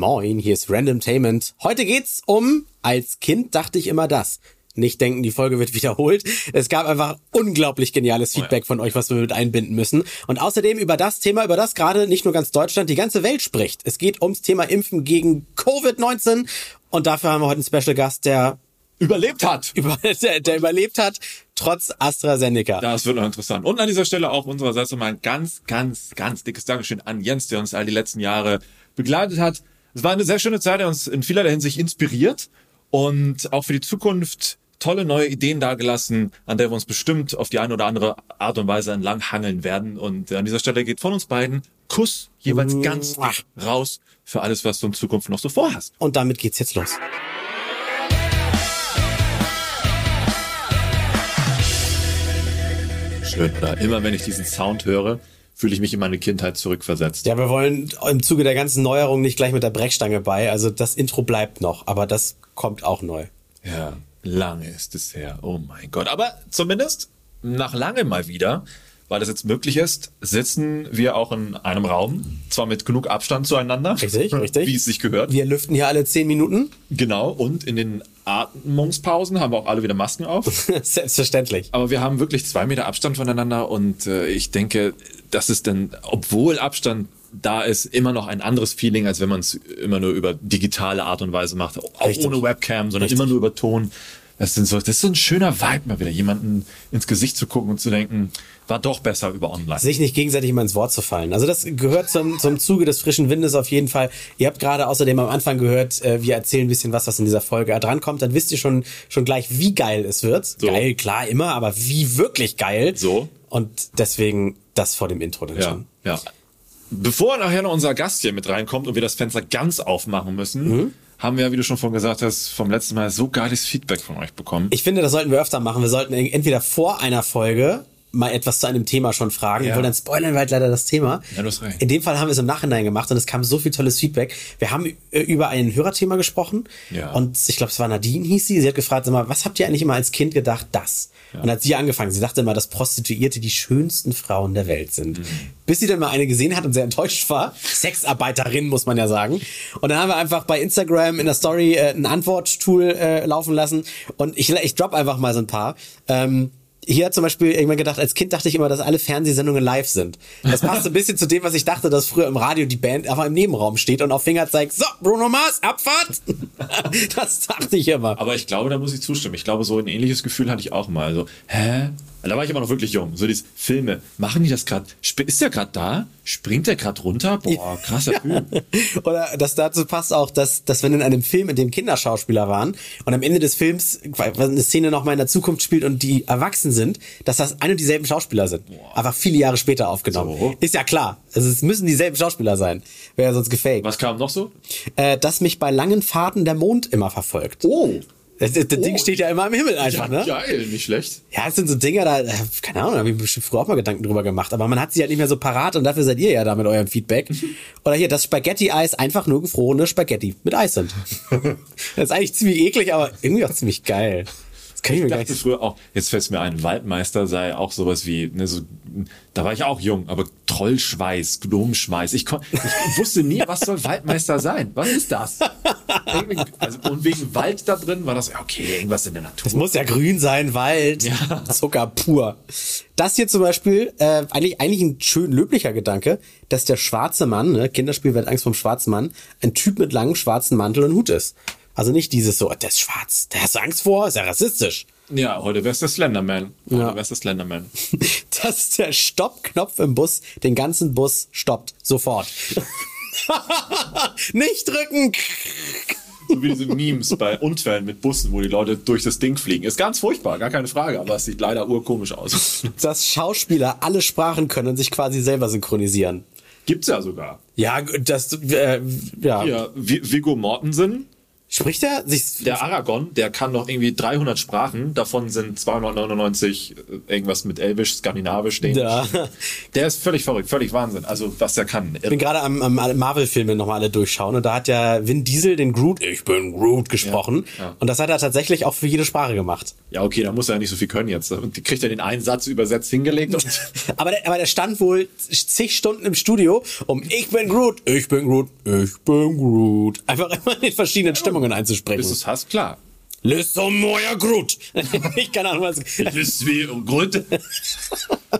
Moin, hier ist Randomtainment. Heute geht's um, als Kind dachte ich immer das. Nicht denken, die Folge wird wiederholt. Es gab einfach unglaublich geniales Feedback von euch, was wir mit einbinden müssen. Und außerdem über das Thema, über das gerade nicht nur ganz Deutschland, die ganze Welt spricht. Es geht ums Thema Impfen gegen Covid-19. Und dafür haben wir heute einen Special Gast, der überlebt hat. Über, der, der überlebt hat, trotz AstraZeneca. Das wird noch interessant. Und an dieser Stelle auch unsererseits nochmal ein ganz, ganz, ganz dickes Dankeschön an Jens, der uns all die letzten Jahre begleitet hat. Es war eine sehr schöne Zeit, der uns in vielerlei Hinsicht inspiriert und auch für die Zukunft tolle neue Ideen dargelassen, an der wir uns bestimmt auf die eine oder andere Art und Weise entlang hangeln werden. Und an dieser Stelle geht von uns beiden Kuss jeweils ganz raus für alles, was du in Zukunft noch so vorhast. Und damit geht's jetzt los. Schön, oder? Immer wenn ich diesen Sound höre, fühle ich mich in meine Kindheit zurückversetzt. Ja, wir wollen im Zuge der ganzen Neuerung nicht gleich mit der Brechstange bei. Also das Intro bleibt noch, aber das kommt auch neu. Ja, lange ist es her. Oh mein Gott. Aber zumindest nach lange mal wieder weil das jetzt möglich ist, sitzen wir auch in einem Raum, zwar mit genug Abstand zueinander. Richtig, richtig. Wie es sich gehört. Wir lüften hier alle zehn Minuten. Genau, und in den Atmungspausen haben wir auch alle wieder Masken auf. Selbstverständlich. Aber wir haben wirklich zwei Meter Abstand voneinander und äh, ich denke, das ist dann, obwohl Abstand da ist immer noch ein anderes Feeling, als wenn man es immer nur über digitale Art und Weise macht. Auch Richtig. ohne Webcam, sondern Richtig. immer nur über Ton. Das, sind so, das ist so ein schöner Vibe mal wieder, jemanden ins Gesicht zu gucken und zu denken, war doch besser über online. Sich nicht gegenseitig immer ins Wort zu fallen. Also das gehört zum, zum Zuge des frischen Windes auf jeden Fall. Ihr habt gerade außerdem am Anfang gehört, äh, wir erzählen ein bisschen was, was in dieser Folge drankommt. Dann wisst ihr schon, schon gleich, wie geil es wird. So. Geil, klar, immer, aber wie wirklich geil. So. Und deswegen das vor dem Intro dann ja, schon. Ja. Bevor nachher noch unser Gast hier mit reinkommt und wir das Fenster ganz aufmachen müssen, mhm haben wir, wie du schon vorhin gesagt hast, vom letzten Mal so geiles Feedback von euch bekommen. Ich finde, das sollten wir öfter machen. Wir sollten entweder vor einer Folge mal etwas zu einem Thema schon fragen, ja. weil dann spoilern wir halt leider das Thema. Ja, du hast recht. In dem Fall haben wir es im Nachhinein gemacht und es kam so viel tolles Feedback. Wir haben äh, über ein Hörerthema gesprochen ja. und ich glaube, es war Nadine hieß sie. Sie hat gefragt, sag mal, was habt ihr eigentlich immer als Kind gedacht, das? Ja. Und hat sie angefangen. Sie dachte immer, dass Prostituierte die schönsten Frauen der Welt sind. Mhm. Bis sie dann mal eine gesehen hat und sehr enttäuscht war. Sexarbeiterin, muss man ja sagen. Und dann haben wir einfach bei Instagram in der Story äh, ein Antworttool äh, laufen lassen. Und ich, ich drop einfach mal so ein paar. Ähm, hier hat zum Beispiel irgendwann gedacht, als Kind dachte ich immer, dass alle Fernsehsendungen live sind. Das passt ein bisschen zu dem, was ich dachte, dass früher im Radio die Band einfach im Nebenraum steht und auf Finger zeigt, so, Bruno Mars, Abfahrt. das dachte ich immer. Aber ich glaube, da muss ich zustimmen. Ich glaube, so ein ähnliches Gefühl hatte ich auch mal. Also, hä? Da war ich aber noch wirklich jung. So diese Filme, machen die das gerade? Ist der gerade da? Springt der gerade runter? Boah, krasser Film. Oder das dazu passt auch, dass, dass wenn in einem Film, in dem Kinderschauspieler waren und am Ende des Films eine Szene nochmal in der Zukunft spielt und die erwachsen sind, dass das ein und dieselben Schauspieler sind. Boah. Aber viele Jahre später aufgenommen. So. Ist ja klar. Also es müssen dieselben Schauspieler sein. Wäre ja sonst gefaked. Was kam noch so? Äh, dass mich bei langen Fahrten der Mond immer verfolgt. Oh. Das, das, das oh. Ding steht ja immer im Himmel einfach, ja, ne? Geil, nicht schlecht. Ja, es sind so Dinger, da, keine Ahnung, da habe ich bestimmt früher auch mal Gedanken drüber gemacht, aber man hat sie halt nicht mehr so parat und dafür seid ihr ja da mit eurem Feedback. Oder hier, das Spaghetti-Eis einfach nur gefrorene Spaghetti mit Eis sind. das ist eigentlich ziemlich eklig, aber irgendwie auch ziemlich geil. Das kann ich, ich mir dachte früher auch, jetzt fällt es mir ein, Waldmeister sei auch sowas wie, ne, so, da war ich auch jung, aber Trollschweiß, Gnomenschweiß. Ich, ich wusste nie, was soll Waldmeister sein? Was ist das? Also, und wegen Wald da drin war das, okay, irgendwas in der Natur. Es muss ja grün sein, Wald, ja. Zucker pur. Das hier zum Beispiel, äh, eigentlich, eigentlich ein schön löblicher Gedanke, dass der schwarze Mann, ne, Kinderspiel wird Angst vom schwarzen Mann, ein Typ mit langem schwarzen Mantel und Hut ist. Also nicht dieses so, der ist schwarz, der hast du Angst vor, ist ja rassistisch. Ja, heute wär's der Slenderman. Heute ja. wär's der Slenderman. Dass der Stoppknopf im Bus den ganzen Bus stoppt. Sofort. Nicht drücken! So wie diese Memes bei Unfällen mit Bussen, wo die Leute durch das Ding fliegen. Ist ganz furchtbar, gar keine Frage, aber es sieht leider urkomisch aus. Dass Schauspieler alle Sprachen können und sich quasi selber synchronisieren. Gibt's ja sogar. Ja, das, äh, ja. Ja, Viggo Mortensen Spricht er sich. Der Aragon, der kann noch irgendwie 300 Sprachen, davon sind 299 äh, irgendwas mit Elbisch, Skandinavisch, Dänisch. Ja. Der ist völlig verrückt, völlig Wahnsinn. Also, was der kann. Ich bin gerade am, am Marvel-Filme nochmal alle durchschauen und da hat ja Vin Diesel den Groot, ich bin Groot, gesprochen. Ja, ja. Und das hat er tatsächlich auch für jede Sprache gemacht. Ja, okay, da muss er ja nicht so viel können jetzt. Und die kriegt er den einen Satz übersetzt hingelegt Aber der, aber der stand wohl zig Stunden im Studio um ich bin Groot, ich bin Groot, ich bin Groot. Einfach immer in verschiedenen Stimmungen einzusprechen. bis du es hast, klar. Listen, moja Groot. ich keine Ahnung, was. Ist wie Grund.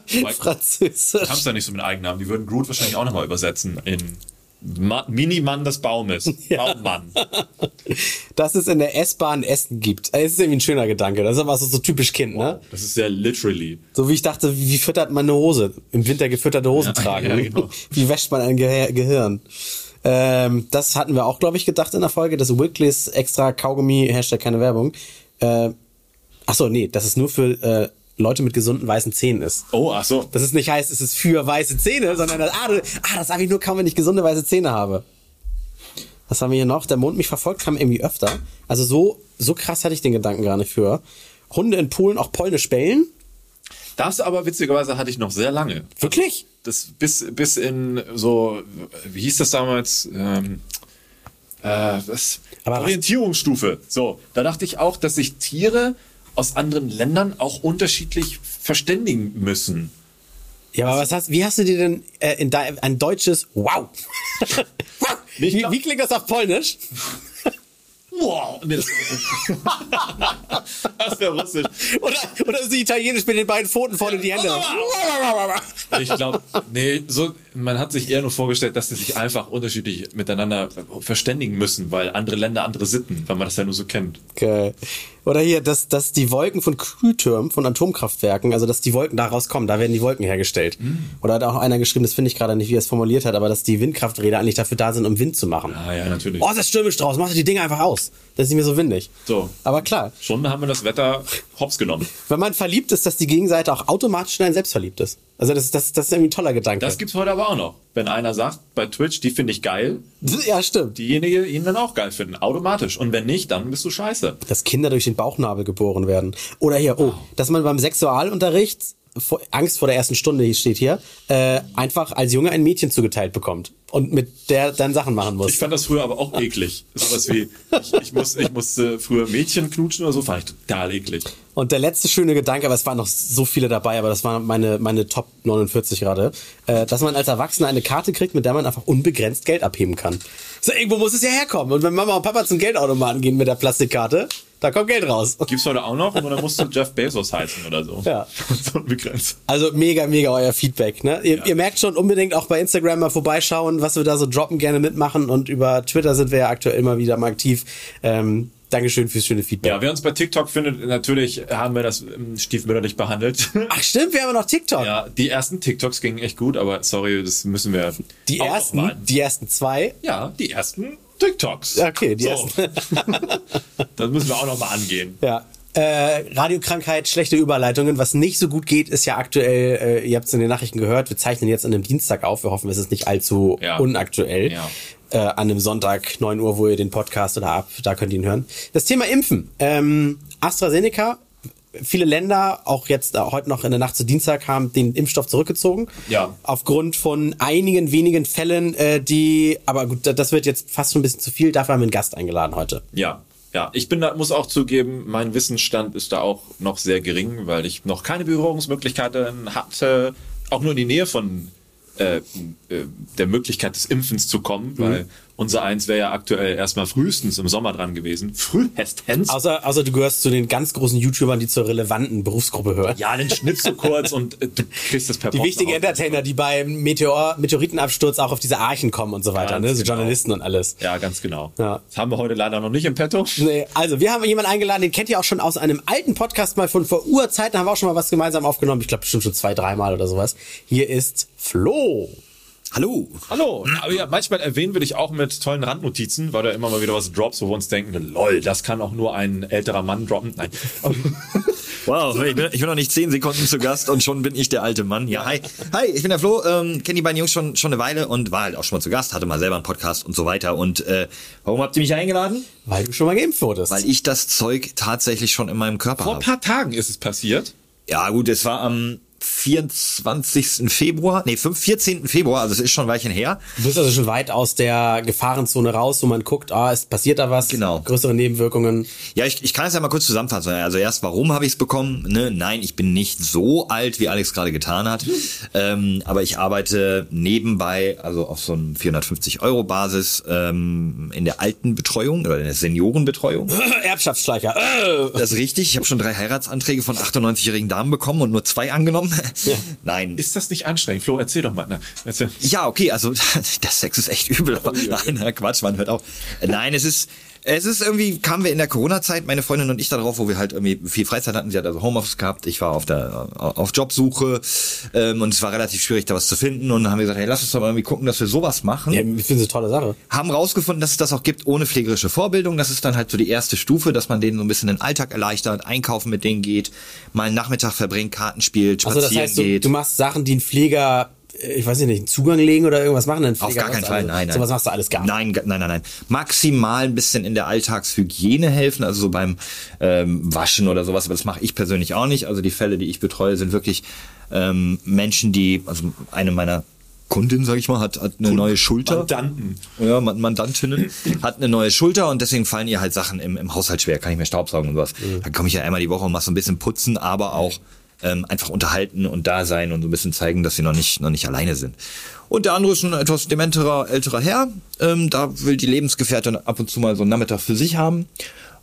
Französisch. Kannst ja nicht so mit Eigennamen. Die würden Groot wahrscheinlich auch nochmal übersetzen in Ma Minimann des Baumes. Baummann. Dass es in der S-Bahn Essen gibt. Das ist irgendwie ein schöner Gedanke. Das ist aber so, so typisch Kind, ne? Das ist sehr literally. So wie ich dachte, wie füttert man eine Hose? Im Winter gefütterte Hosen Ja, tragen. ja, genau. Wie wäscht man ein Ge Gehirn? Ähm, das hatten wir auch, glaube ich, gedacht in der Folge. Das Wicklis extra Kaugummi, Hashtag keine Werbung. Äh, ach so, nee, dass es nur für äh, Leute mit gesunden weißen Zähnen ist. Oh, ach so. Dass es nicht heißt, es ist für weiße Zähne, sondern das, ah, ah, das habe ich nur kaum, wenn ich gesunde weiße Zähne habe. Was haben wir hier noch? Der Mond mich verfolgt kam irgendwie öfter. Also so, so krass hatte ich den Gedanken gar nicht für. Hunde in Polen auch polnisch bellen? Das aber witzigerweise hatte ich noch sehr lange. Wirklich? Das bis, bis in so, wie hieß das damals? Ähm, äh, das, Orientierungsstufe. So, da dachte ich auch, dass sich Tiere aus anderen Ländern auch unterschiedlich verständigen müssen. Ja, aber was hast, wie hast du dir denn äh, in ein deutsches Wow? wow. Wie, wie klingt das auf Polnisch? Wow! Nee, das das wäre russisch. Oder, oder ist es italienisch mit den beiden Pfoten vorne die Hände? Ich glaube, nee, so, man hat sich eher nur vorgestellt, dass sie sich einfach unterschiedlich miteinander verständigen müssen, weil andere Länder andere Sitten, weil man das ja nur so kennt. Geil. Oder hier, dass, dass die Wolken von Kühltürmen, von Atomkraftwerken, also dass die Wolken daraus kommen, da werden die Wolken hergestellt. Oder hat auch einer geschrieben, das finde ich gerade nicht, wie er es formuliert hat, aber dass die Windkrafträder eigentlich dafür da sind, um Wind zu machen. Ah ja, natürlich. Oh, ist stürmisch draußen, mach doch die Dinge einfach aus. Das ist nicht mehr so windig. So. Aber klar, Schon haben wir das Wetter hops genommen. wenn man verliebt ist, dass die Gegenseite auch automatisch in einen selbst verliebt ist. Also das, das, das ist irgendwie ein toller Gedanke. Das gibt's heute aber auch noch. Wenn einer sagt, bei Twitch, die finde ich geil, ja, stimmt. diejenige ihn dann auch geil finden. Automatisch. Und wenn nicht, dann bist du scheiße. dass Kinder durch den Bauchnabel geboren werden. Oder hier, oh, dass man beim Sexualunterricht, vor, Angst vor der ersten Stunde hier steht hier, äh, einfach als Junge ein Mädchen zugeteilt bekommt und mit der dann Sachen machen muss. Ich fand das früher aber auch eklig. Sowas wie, ich, ich, muss, ich musste früher Mädchen knutschen oder so, fand ich total eklig. Und der letzte schöne Gedanke, aber es waren noch so viele dabei, aber das waren meine, meine Top 49 gerade, äh, dass man als Erwachsener eine Karte kriegt, mit der man einfach unbegrenzt Geld abheben kann. So, irgendwo muss es ja herkommen. Und wenn Mama und Papa zum Geldautomaten gehen mit der Plastikkarte, da kommt Geld raus. Gibt's heute auch noch, oder musst du Jeff Bezos heißen oder so? Ja. so unbegrenzt. Also mega, mega euer Feedback. Ne? Ihr, Ja. ihr merkt schon unbedingt auch bei Instagram mal vorbeischauen, was wir da so droppen, gerne mitmachen. Und über Twitter sind wir ja aktuell immer wieder mal aktiv. Ähm, Dankeschön fürs schöne Feedback. Ja, wer uns bei TikTok findet, natürlich haben wir das ähm, stiefmütterlich behandelt. Ach stimmt, wir haben noch TikTok. ja, die ersten TikToks gingen echt gut, aber sorry, das müssen wir. Die ersten, die ersten zwei. Ja, die ersten TikToks. Okay, die so. das müssen wir auch noch mal angehen. Ja. Äh, Radiokrankheit, schlechte Überleitungen. Was nicht so gut geht, ist ja aktuell, äh, ihr habt es in den Nachrichten gehört, wir zeichnen jetzt an einem Dienstag auf. Wir hoffen, es ist nicht allzu Ja. unaktuell. Ja. Äh, an einem Sonntag, 9 Uhr, wo ihr den Podcast oder ab, da könnt ihr ihn hören. Das Thema Impfen. Ähm, AstraZeneca, viele Länder, auch jetzt äh, heute noch in der Nacht zu Dienstag, haben den Impfstoff zurückgezogen. Ja. Aufgrund von einigen wenigen Fällen, äh, die, aber gut, das wird jetzt fast schon ein bisschen zu viel. Dafür haben wir einen Gast eingeladen heute. Ja, ja. Ich bin da, muss auch zugeben, mein Wissensstand ist da auch noch sehr gering, weil ich noch keine Berührungsmöglichkeiten hatte, auch nur in die Nähe von äh, äh, der Möglichkeit des Impfens zu kommen, weil unser eins wäre ja aktuell erstmal frühestens im Sommer dran gewesen. Frühestens. Außer, außer du gehörst zu den ganz großen YouTubern, die zur relevanten Berufsgruppe hören. ja, den Schnitt so kurz und äh, du kriegst das per Die wichtigen. Entertainer, die beim Meteor, Meteoritenabsturz auch auf diese Archen kommen und so weiter, Ganz ne? So genau. Journalisten und alles. Ja, ganz genau. Ja. Das haben wir heute leider noch nicht im Petto. Nee, also wir haben jemanden eingeladen, den kennt ihr auch schon aus einem alten Podcast mal von vor Urzeiten, haben wir auch schon mal was gemeinsam aufgenommen. Ich glaube bestimmt schon zwei, dreimal oder sowas. Hier ist Flo. Hallo. Hallo. Aber ja, manchmal erwähnen wir dich auch mit tollen Randnotizen, weil du immer mal wieder was droppst, wo wir uns denken, lol, das kann auch nur ein älterer Mann droppen. Nein. Wow, ich bin, ich bin noch nicht zehn Sekunden zu Gast und schon bin ich der alte Mann. Ja, hi. Hi, ich bin der Flo, ähm, kenne die beiden Jungs schon, schon eine Weile und war halt auch schon mal zu Gast, hatte mal selber einen Podcast und so weiter. Und äh, warum habt ihr mich eingeladen? Weil du schon mal geimpft wurdest. Weil ich das Zeug tatsächlich schon in meinem Körper Vor ein habe. paar Tagen ist es passiert. Ja gut, es war am 24. Februar, nee, 5, 14. Februar, also es ist schon ein Weilchen her. Du bist also schon weit aus der Gefahrenzone raus, wo man guckt, ah, es passiert da was, Genau. größere Nebenwirkungen. Ja, ich, ich kann es ja mal kurz zusammenfassen. Also erst, warum habe ich es bekommen? Ne? Nein, ich bin nicht so alt, wie Alex gerade getan hat. Ähm, aber ich arbeite nebenbei, also auf so einem 450-Euro-Basis ähm, in der Altenbetreuung oder in der Seniorenbetreuung. Erbschaftsschleicher. Das ist richtig. Ich habe schon drei Heiratsanträge von 98-jährigen Damen bekommen und nur zwei angenommen. Nein. Ist das nicht anstrengend? Flo, erzähl doch mal. Na, erzähl. Ja, okay, also der Sex ist echt übel. Aber nein, na, Quatsch, man hört auf. Nein, es ist, es ist irgendwie, kamen wir in der Corona-Zeit, meine Freundin und ich, darauf, wo wir halt irgendwie viel Freizeit hatten. Sie hat also Homeoffice gehabt, ich war auf der auf Jobsuche ähm, und es war relativ schwierig, da was zu finden. Und dann haben wir gesagt, hey, lass uns doch mal irgendwie gucken, dass wir sowas machen. Ja, ich finde es eine tolle Sache. Haben rausgefunden, dass es das auch gibt ohne pflegerische Vorbildung. Das ist dann halt so die erste Stufe, dass man denen so ein bisschen den Alltag erleichtert, einkaufen mit denen geht, mal einen Nachmittag verbringt, Karten spielt, Also spazieren das heißt, du, geht. du machst Sachen, die ein Pfleger, äh, ich weiß nicht, einen Zugang legen oder irgendwas machen. Ein Auf gar keinen? Fall, nein, nein. Sowas machst du alles gar nicht. Nein, nein, nein, nein. Maximal ein bisschen in der Alltagshygiene helfen, also so beim ähm, Waschen oder sowas, aber das mache ich persönlich auch nicht. Also die Fälle, die ich betreue, sind wirklich ähm, Menschen, die, also eine meiner Kundin, sag ich mal, hat, hat eine neue Schulter. Mandanten. Ja, Man- Mandantinnen hat eine neue Schulter und deswegen fallen ihr halt Sachen im, im Haushalt schwer, kann ich mehr Staubsaugen und sowas. Dann komme ich ja einmal die Woche und mache so ein bisschen putzen, aber auch ähm, einfach unterhalten und da sein und so ein bisschen zeigen, dass sie noch nicht, noch nicht alleine sind. Und der andere ist ein etwas dementerer, älterer Herr. Ähm, da will die Lebensgefährtin ab und zu mal so einen Nachmittag für sich haben.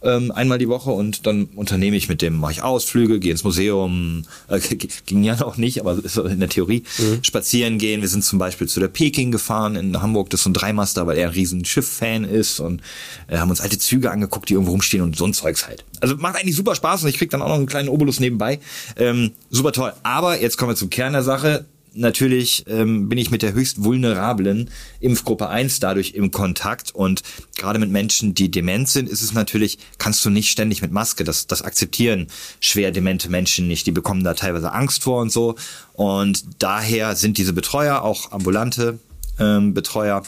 Ähm, einmal die Woche und dann unternehme ich mit dem, mache ich Ausflüge, gehe ins Museum, äh, ging ja noch nicht, aber in der Theorie, spazieren gehen. Wir sind zum Beispiel zu der Peking gefahren in Hamburg, das ist so ein Dreimaster, weil er ein riesen Schiff-Fan ist und äh, haben uns alte Züge angeguckt, die irgendwo rumstehen und so ein Zeugs halt. Also macht eigentlich super Spaß und ich krieg dann auch noch einen kleinen Obolus nebenbei. Ähm, super toll. Aber jetzt kommen wir zum Kern der Sache natürlich ähm, bin ich mit der höchst vulnerablen Impfgruppe 1 dadurch im Kontakt. Und gerade mit Menschen, die dement sind, ist es natürlich, kannst du nicht ständig mit Maske, das, das akzeptieren schwer demente Menschen nicht, die bekommen da teilweise Angst vor und so. Und daher sind diese Betreuer, auch ambulante ähm, Betreuer,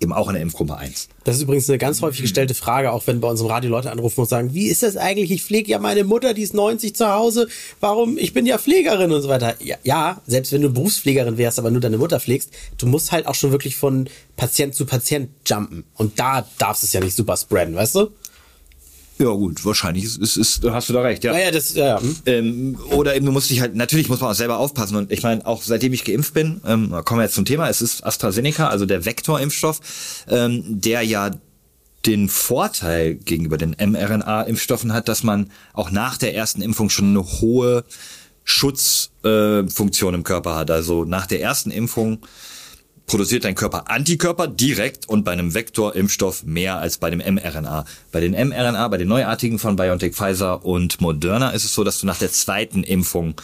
eben auch in der Impfgruppe 1. Das ist übrigens eine ganz häufig gestellte Frage, auch wenn bei uns im Radio Leute anrufen und sagen, wie ist das eigentlich? Ich pflege ja meine Mutter, die ist 90 zu Hause. Warum? Ich bin ja Pflegerin und so weiter. Ja, ja, selbst wenn du Berufspflegerin wärst, aber nur deine Mutter pflegst, du musst halt auch schon wirklich von Patient zu Patient jumpen. Und da darfst du es ja nicht super spreaden, weißt du? Ja gut, wahrscheinlich ist, ist, ist, hast du da recht, ja. Naja, das, ja, hm. Ähm, oder eben, du musst dich halt, natürlich muss man auch selber aufpassen. Und ich meine, auch seitdem ich geimpft bin, ähm, kommen wir jetzt zum Thema, es ist AstraZeneca, also der Vektorimpfstoff, ähm, der ja den Vorteil gegenüber den mRNA-Impfstoffen hat, dass man auch nach der ersten Impfung schon eine hohe Schutzfunktion äh, im Körper hat. Also nach der ersten Impfung produziert dein Körper Antikörper direkt und bei einem Vektorimpfstoff mehr als bei dem mRNA. Bei den mRNA, bei den neuartigen von BioNTech, Pfizer und Moderna ist es so, dass du nach der zweiten Impfung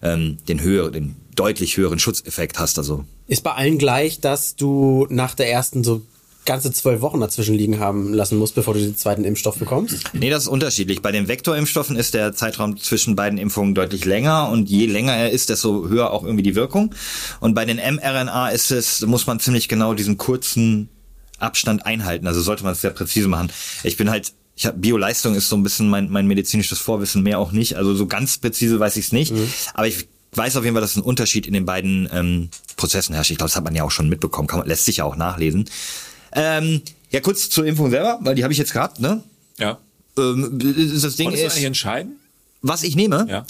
ähm, den höheren, den deutlich höheren Schutzeffekt hast. Also Ist bei allen gleich, dass du nach der ersten so ganze zwölf Wochen dazwischen liegen haben lassen musst, bevor du den zweiten Impfstoff bekommst? Nee, das ist unterschiedlich. Bei den Vektorimpfstoffen ist der Zeitraum zwischen beiden Impfungen deutlich länger und je länger er ist, desto höher auch irgendwie die Wirkung. Und bei den mRNA ist es, muss man ziemlich genau diesen kurzen Abstand einhalten. Also sollte man es sehr präzise machen. Ich bin halt, ich habe Bioleistung ist so ein bisschen mein, mein medizinisches Vorwissen, mehr auch nicht. Also so ganz präzise weiß ich es nicht. Aber ich weiß auf jeden Fall, dass ein Unterschied in den beiden ähm, Prozessen herrscht. Ich glaube, das hat man ja auch schon mitbekommen, kann man, lässt sich ja auch nachlesen. Ähm, ja, kurz zur Impfung selber, weil die habe ich jetzt gehabt, ne? Ja. Ähm, das Ding Konntest du ist, eigentlich entscheiden? was ich nehme. Ja.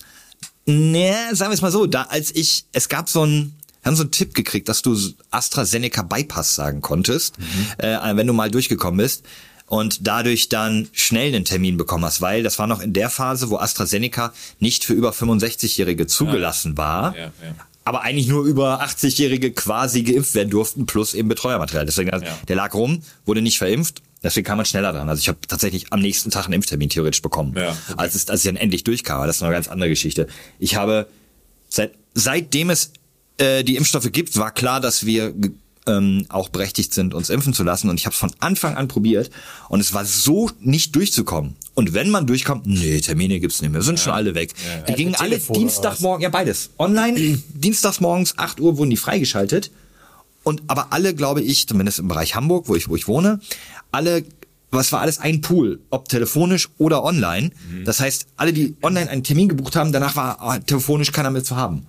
Nee, sagen wir es mal so, da als ich, es gab so ein, wir haben so einen Tipp gekriegt, dass du AstraZeneca Bypass sagen konntest, äh, wenn du mal durchgekommen bist und dadurch dann schnell einen Termin bekommen hast, weil das war noch in der Phase, wo AstraZeneca nicht für über 65-Jährige zugelassen war. Ja, ja. Aber eigentlich nur über 80-Jährige quasi geimpft werden durften, plus eben Betreuermaterial. Deswegen, also, Ja. der lag rum, wurde nicht verimpft. Deswegen kam man schneller dran. Also ich habe tatsächlich am nächsten Tag einen Impftermin theoretisch bekommen. Ja, okay. als, es, als ich dann endlich durchkam. Aber das ist eine ganz andere Geschichte. Ich habe seit, seitdem es äh, die Impfstoffe gibt, war klar, dass wir ähm, auch berechtigt sind, uns impfen zu lassen. Und ich habe es von Anfang an probiert und es war so nicht durchzukommen. Und wenn man durchkommt, nee, Termine gibt's nicht mehr, sind schon alle weg. Die gingen alle Telefon Dienstagmorgen, ja beides. Online, dienstagsmorgens 8 Uhr wurden die freigeschaltet. Und aber alle, glaube ich, zumindest im Bereich Hamburg, wo ich, wo ich wohne, alle, was war alles ein Pool, ob telefonisch oder online. Das heißt, alle, die online einen Termin gebucht haben, danach war ah, telefonisch keiner mehr zu haben.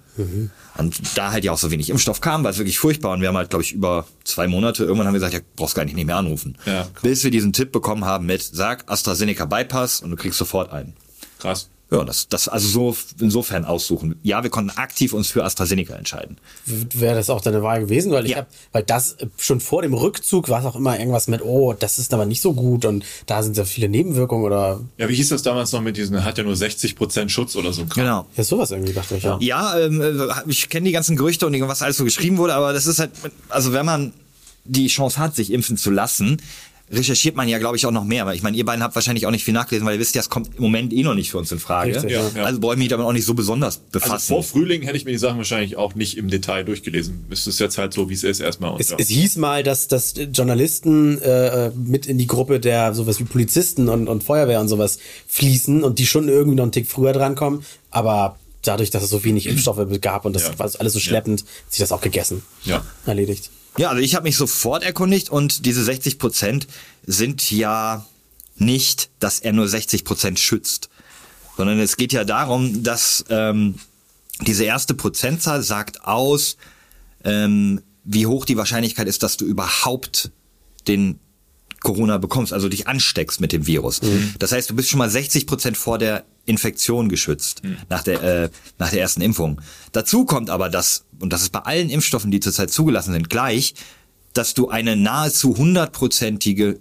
Und da halt ja auch so wenig Impfstoff kam, war es wirklich furchtbar. Und wir haben halt, glaube ich, über zwei Monate, irgendwann haben wir gesagt, ja, brauchst gar nicht, nicht mehr anrufen. Ja. Bis wir diesen Tipp bekommen haben mit, sag AstraZeneca Bypass und du kriegst sofort einen. Krass. Ja, das, das also so insofern aussuchen. Ja, wir konnten aktiv uns für AstraZeneca entscheiden. Wäre das auch deine Wahl gewesen? Weil ich Ja. hab, weil das äh, schon vor dem Rückzug war es auch immer irgendwas mit, oh, das ist aber nicht so gut und da sind ja viele Nebenwirkungen oder Ja, wie hieß das damals noch mit diesen, hat ja nur 60% Schutz oder so. Genau. ja, sowas irgendwie, dachte ich. Ja. Ja, ähm, äh, ich kenne die ganzen Gerüchte und was alles so geschrieben wurde, aber das ist halt, also wenn man die Chance hat, sich impfen zu lassen, recherchiert man ja, glaube ich, auch noch mehr. Weil ich meine, ihr beiden habt wahrscheinlich auch nicht viel nachgelesen, weil ihr wisst ja, es kommt im Moment eh noch nicht für uns in Frage. Richtig, ja. Ja. Also brauche ich mich damit auch nicht so besonders Also befassen. vor Frühling hätte ich mir die Sachen wahrscheinlich auch nicht im Detail durchgelesen. Es ist jetzt halt so, wie es ist erstmal. Und, Es, ja. es hieß mal, dass, dass Journalisten äh, mit in die Gruppe der sowas wie Polizisten und, und Feuerwehr und sowas fließen und die schon irgendwie noch einen Tick früher drankommen, aber dadurch, dass es so wenig Impfstoffe gab und das Ja. war alles so schleppend, hat sich das auch gegessen. Ja. Erledigt. Ja, also ich habe mich sofort erkundigt und diese 60 Prozent sind ja nicht, dass er nur 60 Prozent schützt, sondern es geht ja darum, dass ähm, diese erste Prozentzahl sagt aus, ähm, wie hoch die Wahrscheinlichkeit ist, dass du überhaupt den Corona bekommst, also dich ansteckst mit dem Virus. Das heißt, du bist schon mal 60 Prozent vor der Infektion geschützt nach der äh, nach der ersten Impfung. Dazu kommt aber das und das ist bei allen Impfstoffen, die zurzeit zugelassen sind, gleich, dass du eine nahezu hundertprozentige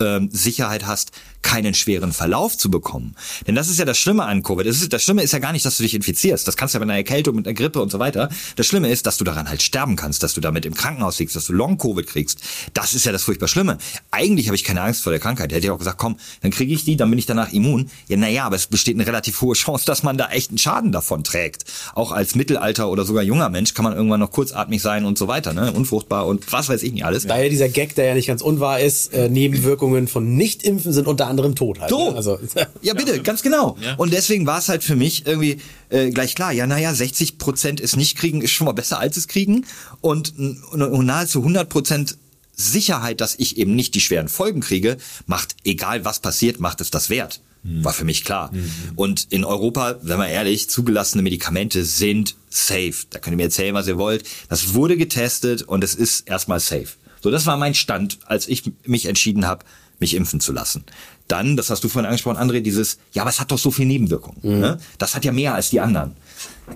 ähm, Sicherheit hast, keinen schweren Verlauf zu bekommen. Denn das ist ja das Schlimme an Covid. Das, ist, das Schlimme ist ja gar nicht, dass du dich infizierst. Das kannst du ja mit einer Erkältung, mit einer Grippe und so weiter. Das Schlimme ist, dass du daran halt sterben kannst, dass du damit im Krankenhaus liegst, dass du Long-Covid kriegst. Das ist ja das furchtbar Schlimme. Eigentlich habe ich keine Angst vor der Krankheit. Hätte ich auch gesagt, komm, dann kriege ich die, dann bin ich danach immun. Ja, naja, aber es besteht eine relativ hohe Chance, dass man da echt einen Schaden davon trägt. Auch als Mittelalter oder sogar junger Mensch kann man irgendwann noch kurzatmig sein und so weiter, ne? Unfruchtbar und was weiß ich nicht alles. Daher dieser Gag, der ja nicht ganz unwahr ist, äh, Nebenwirkungen von Nicht-Impfen sind unter anderem Tot halt. So. Ne? Also, Ja, bitte, ganz genau. Ja. Und deswegen war es halt für mich irgendwie äh, gleich klar, ja, naja, 60 Prozent ist nicht kriegen, ist schon mal besser als es kriegen. Und, und, und nahezu 100 Prozent Sicherheit, dass ich eben nicht die schweren Folgen kriege, macht, egal was passiert, macht es das wert. War für mich klar. Und in Europa, wenn wir ehrlich, zugelassene Medikamente sind safe. Da könnt ihr mir erzählen, was ihr wollt. Das wurde getestet und es ist erstmal safe. So, das war mein Stand, als ich mich entschieden habe, mich impfen zu lassen. Dann, das hast du vorhin angesprochen, André, dieses, ja, aber es hat doch so viel Nebenwirkungen. Ne? Das hat ja mehr als die anderen.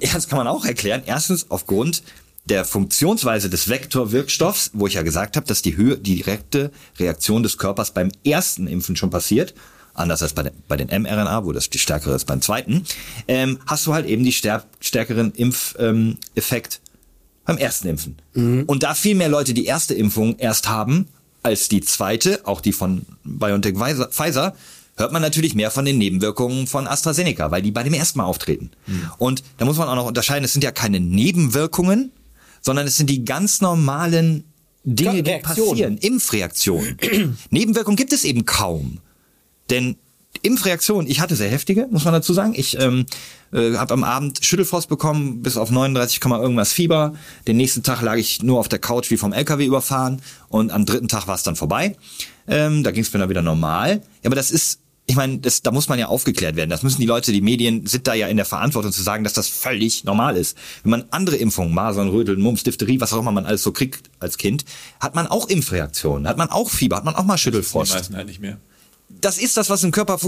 Ja, das kann man auch erklären. Erstens aufgrund der Funktionsweise des Vektorwirkstoffs, wo ich ja gesagt habe, dass die, Höhe, die direkte Reaktion des Körpers beim ersten Impfen schon passiert, anders als bei, den- bei den mRNA, wo das die stärkere ist beim zweiten, ähm, hast du halt eben die stär stärkeren Impfeffekt ähm, beim ersten Impfen. Und da viel mehr Leute die erste Impfung erst haben als die zweite, auch die von BioNTech Pfizer- hört man natürlich mehr von den Nebenwirkungen von AstraZeneca, weil die bei dem ersten Mal auftreten. Und da muss man auch noch unterscheiden, es sind ja keine Nebenwirkungen, sondern es sind die ganz normalen Dinge, die passieren, Impfreaktionen. Nebenwirkungen gibt es eben kaum. Denn Impfreaktionen, ich hatte sehr heftige, muss man dazu sagen. Ich ähm, äh, habe am Abend Schüttelfrost bekommen, bis auf 39, Komma irgendwas Fieber. Den nächsten Tag lag ich nur auf der Couch wie vom LKW überfahren und am dritten Tag war es dann vorbei. Ähm, da ging es mir dann wieder normal. Ja, aber das ist, ich meine, das, da muss man ja aufgeklärt werden. Das müssen die Leute, die Medien sind da ja in der Verantwortung zu sagen, dass das völlig normal ist. Wenn man andere Impfungen, Masern, Röteln, Mumps, Diphtherie, was auch immer man alles so kriegt als Kind, hat man auch Impfreaktionen, hat man auch Fieber, hat man auch mal Die Schüttelfrost meisten halt nicht mehr. Das ist das, was im Körper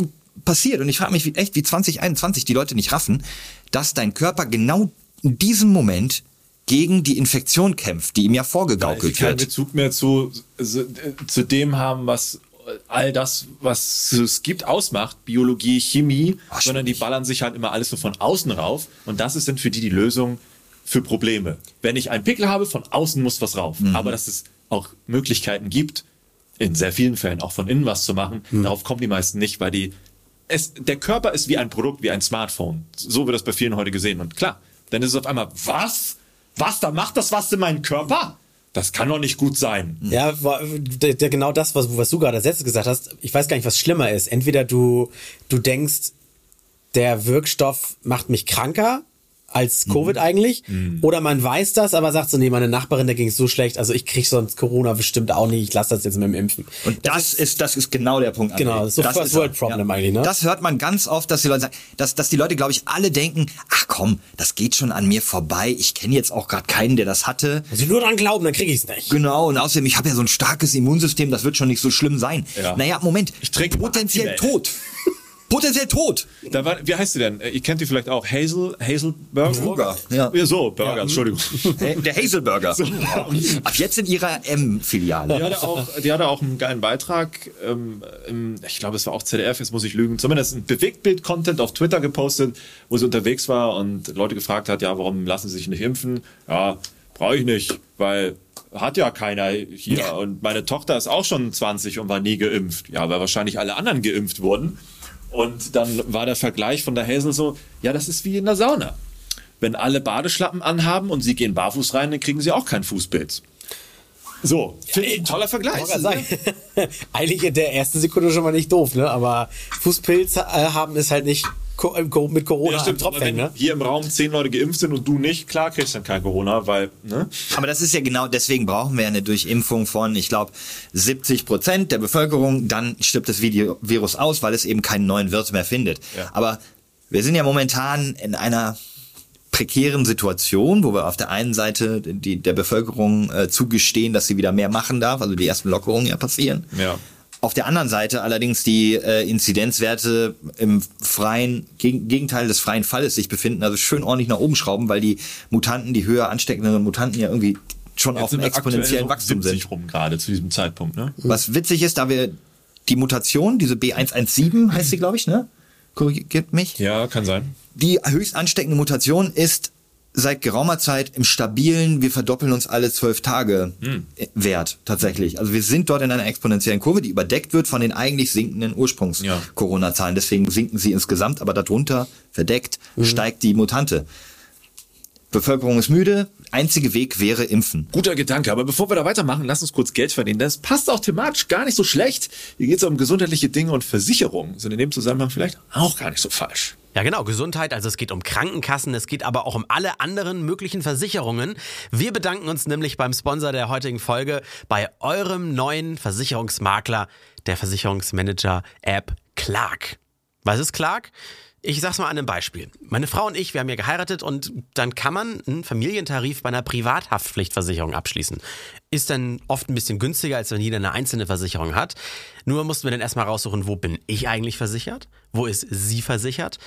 passiert. Und ich frage mich wie, echt, wie 2021 die Leute nicht raffen, dass dein Körper genau in diesem Moment gegen die Infektion kämpft, die ihm ja vorgegaukelt keinen wird. Bezug mehr zu, zu, zu dem haben, was all das, was es gibt, ausmacht, Biologie, Chemie, Ach, sondern die ballern sich halt immer alles so von außen rauf. Und das ist dann für die die Lösung für Probleme. Wenn ich einen Pickel habe, von außen muss was rauf. Mhm. Aber dass es auch Möglichkeiten gibt, in sehr vielen Fällen auch von innen was zu machen, Mhm. darauf kommen die meisten nicht, weil die es, der Körper ist wie ein Produkt, wie ein Smartphone. So wird das bei vielen heute gesehen. Und klar, dann ist es auf einmal, was? Was, da macht das was in meinen Körper? Das kann doch nicht gut sein. Ja, der, der, genau das, was, was du gerade als letztes gesagt hast. Ich weiß gar nicht, was schlimmer ist. Entweder du, du denkst, der Wirkstoff macht mich kranker als Covid mhm. eigentlich. Mhm. Oder man weiß das, aber sagt so, nee, meine Nachbarin, da ging es so schlecht, also ich krieg sonst Corona bestimmt auch nicht, ich lasse das jetzt mit dem Impfen. Und das, das ist, das ist genau der Punkt. Genau, das ist so das First World Problem ja. eigentlich, ne? Das hört man ganz oft, dass die Leute sagen, dass, dass die Leute, glaube ich, alle denken, ach komm, das geht schon an mir vorbei, ich kenne jetzt auch gerade keinen, der das hatte. Wenn sie nur dran glauben, dann kriege ich es nicht. Genau, und außerdem, ich habe ja so ein starkes Immunsystem, das wird schon nicht so schlimm sein. Ja. Naja, Moment, ich trinke potenziell tot. Potenziell tot. Da war, wie heißt sie denn? Ihr kennt die vielleicht auch. Hazel, Hazel Burger? Burger. Ja. ja so, Burger, ja. Entschuldigung. Der Hazel Burger. So. Ab jetzt in ihrer M-Filiale. Die hatte auch, die hatte auch einen geilen Beitrag. Ähm, im, ich glaube, es war auch ZDF, jetzt muss ich lügen. Zumindest ein Bewegtbild-Content auf Twitter gepostet, wo sie unterwegs war und Leute gefragt hat, ja, warum lassen sie sich nicht impfen? Ja, brauche ich nicht, weil hat ja keiner hier. Ja. Und meine Tochter ist auch schon 20 und war nie geimpft. Ja, weil wahrscheinlich alle anderen geimpft wurden. Und dann war der Vergleich von der Hazel so, ja, das ist wie in der Sauna. Wenn alle Badeschlappen anhaben und sie gehen barfuß rein, dann kriegen sie auch keinen Fußpilz. So, ein toller Vergleich. Eigentlich in der ersten Sekunde schon mal nicht doof, ne? Aber Fußpilz äh, haben ist halt nicht mit Corona ja, stimmt. Tropfen, wenn ne? hier im Raum zehn Leute geimpft sind und du nicht, klar kriegst du dann kein Corona, weil, ne? Aber das ist ja genau, deswegen brauchen wir eine Durchimpfung von, ich glaube, 70 Prozent der Bevölkerung, dann stirbt das Virus aus, weil es eben keinen neuen Wirt mehr findet. Ja. Aber wir sind ja momentan in einer prekären Situation, wo wir auf der einen Seite die, der Bevölkerung äh, zugestehen, dass sie wieder mehr machen darf, also die ersten Lockerungen ja passieren. Ja. Auf der anderen Seite allerdings die äh, Inzidenzwerte im freien Geg Gegenteil des freien Falles sich befinden, also schön ordentlich nach oben schrauben, weil die Mutanten, die höher ansteckenden Mutanten ja irgendwie schon Jetzt auf einem exponentiellen Wachstum sind. rum gerade zu diesem Zeitpunkt. Ne? Was witzig ist, da wir die Mutation, diese B117 heißt sie, glaube ich, ne? Korrigiert mich. Ja, kann sein. Die höchst ansteckende Mutation ist seit geraumer Zeit im stabilen, wir verdoppeln uns alle zwölf Tage hm. Wert tatsächlich. Also wir sind dort in einer exponentiellen Kurve, die überdeckt wird von den eigentlich sinkenden Ursprungs-Corona-Zahlen. Deswegen sinken sie insgesamt, aber darunter verdeckt mhm. steigt die Mutante. Bevölkerung ist müde, einzige Weg wäre impfen. Guter Gedanke, aber bevor wir da weitermachen, lass uns kurz Geld verdienen. Das passt auch thematisch gar nicht so schlecht. Hier geht es um gesundheitliche Dinge und Versicherungen. Sind in dem Zusammenhang vielleicht auch gar nicht so falsch. Ja, genau, Gesundheit, also es geht um Krankenkassen, es geht aber auch um alle anderen möglichen Versicherungen. Wir bedanken uns nämlich beim Sponsor der heutigen Folge, bei eurem neuen Versicherungsmakler, der Versicherungsmanager-App Clark. Was ist Clark? Ich sag's mal an einem Beispiel. Meine Frau und ich, wir haben ja geheiratet und dann kann man einen Familientarif bei einer Privathaftpflichtversicherung abschließen. Ist dann oft ein bisschen günstiger, als wenn jeder eine einzelne Versicherung hat. Nur mussten wir dann erstmal raussuchen, wo bin ich eigentlich versichert? Wo ist sie versichert?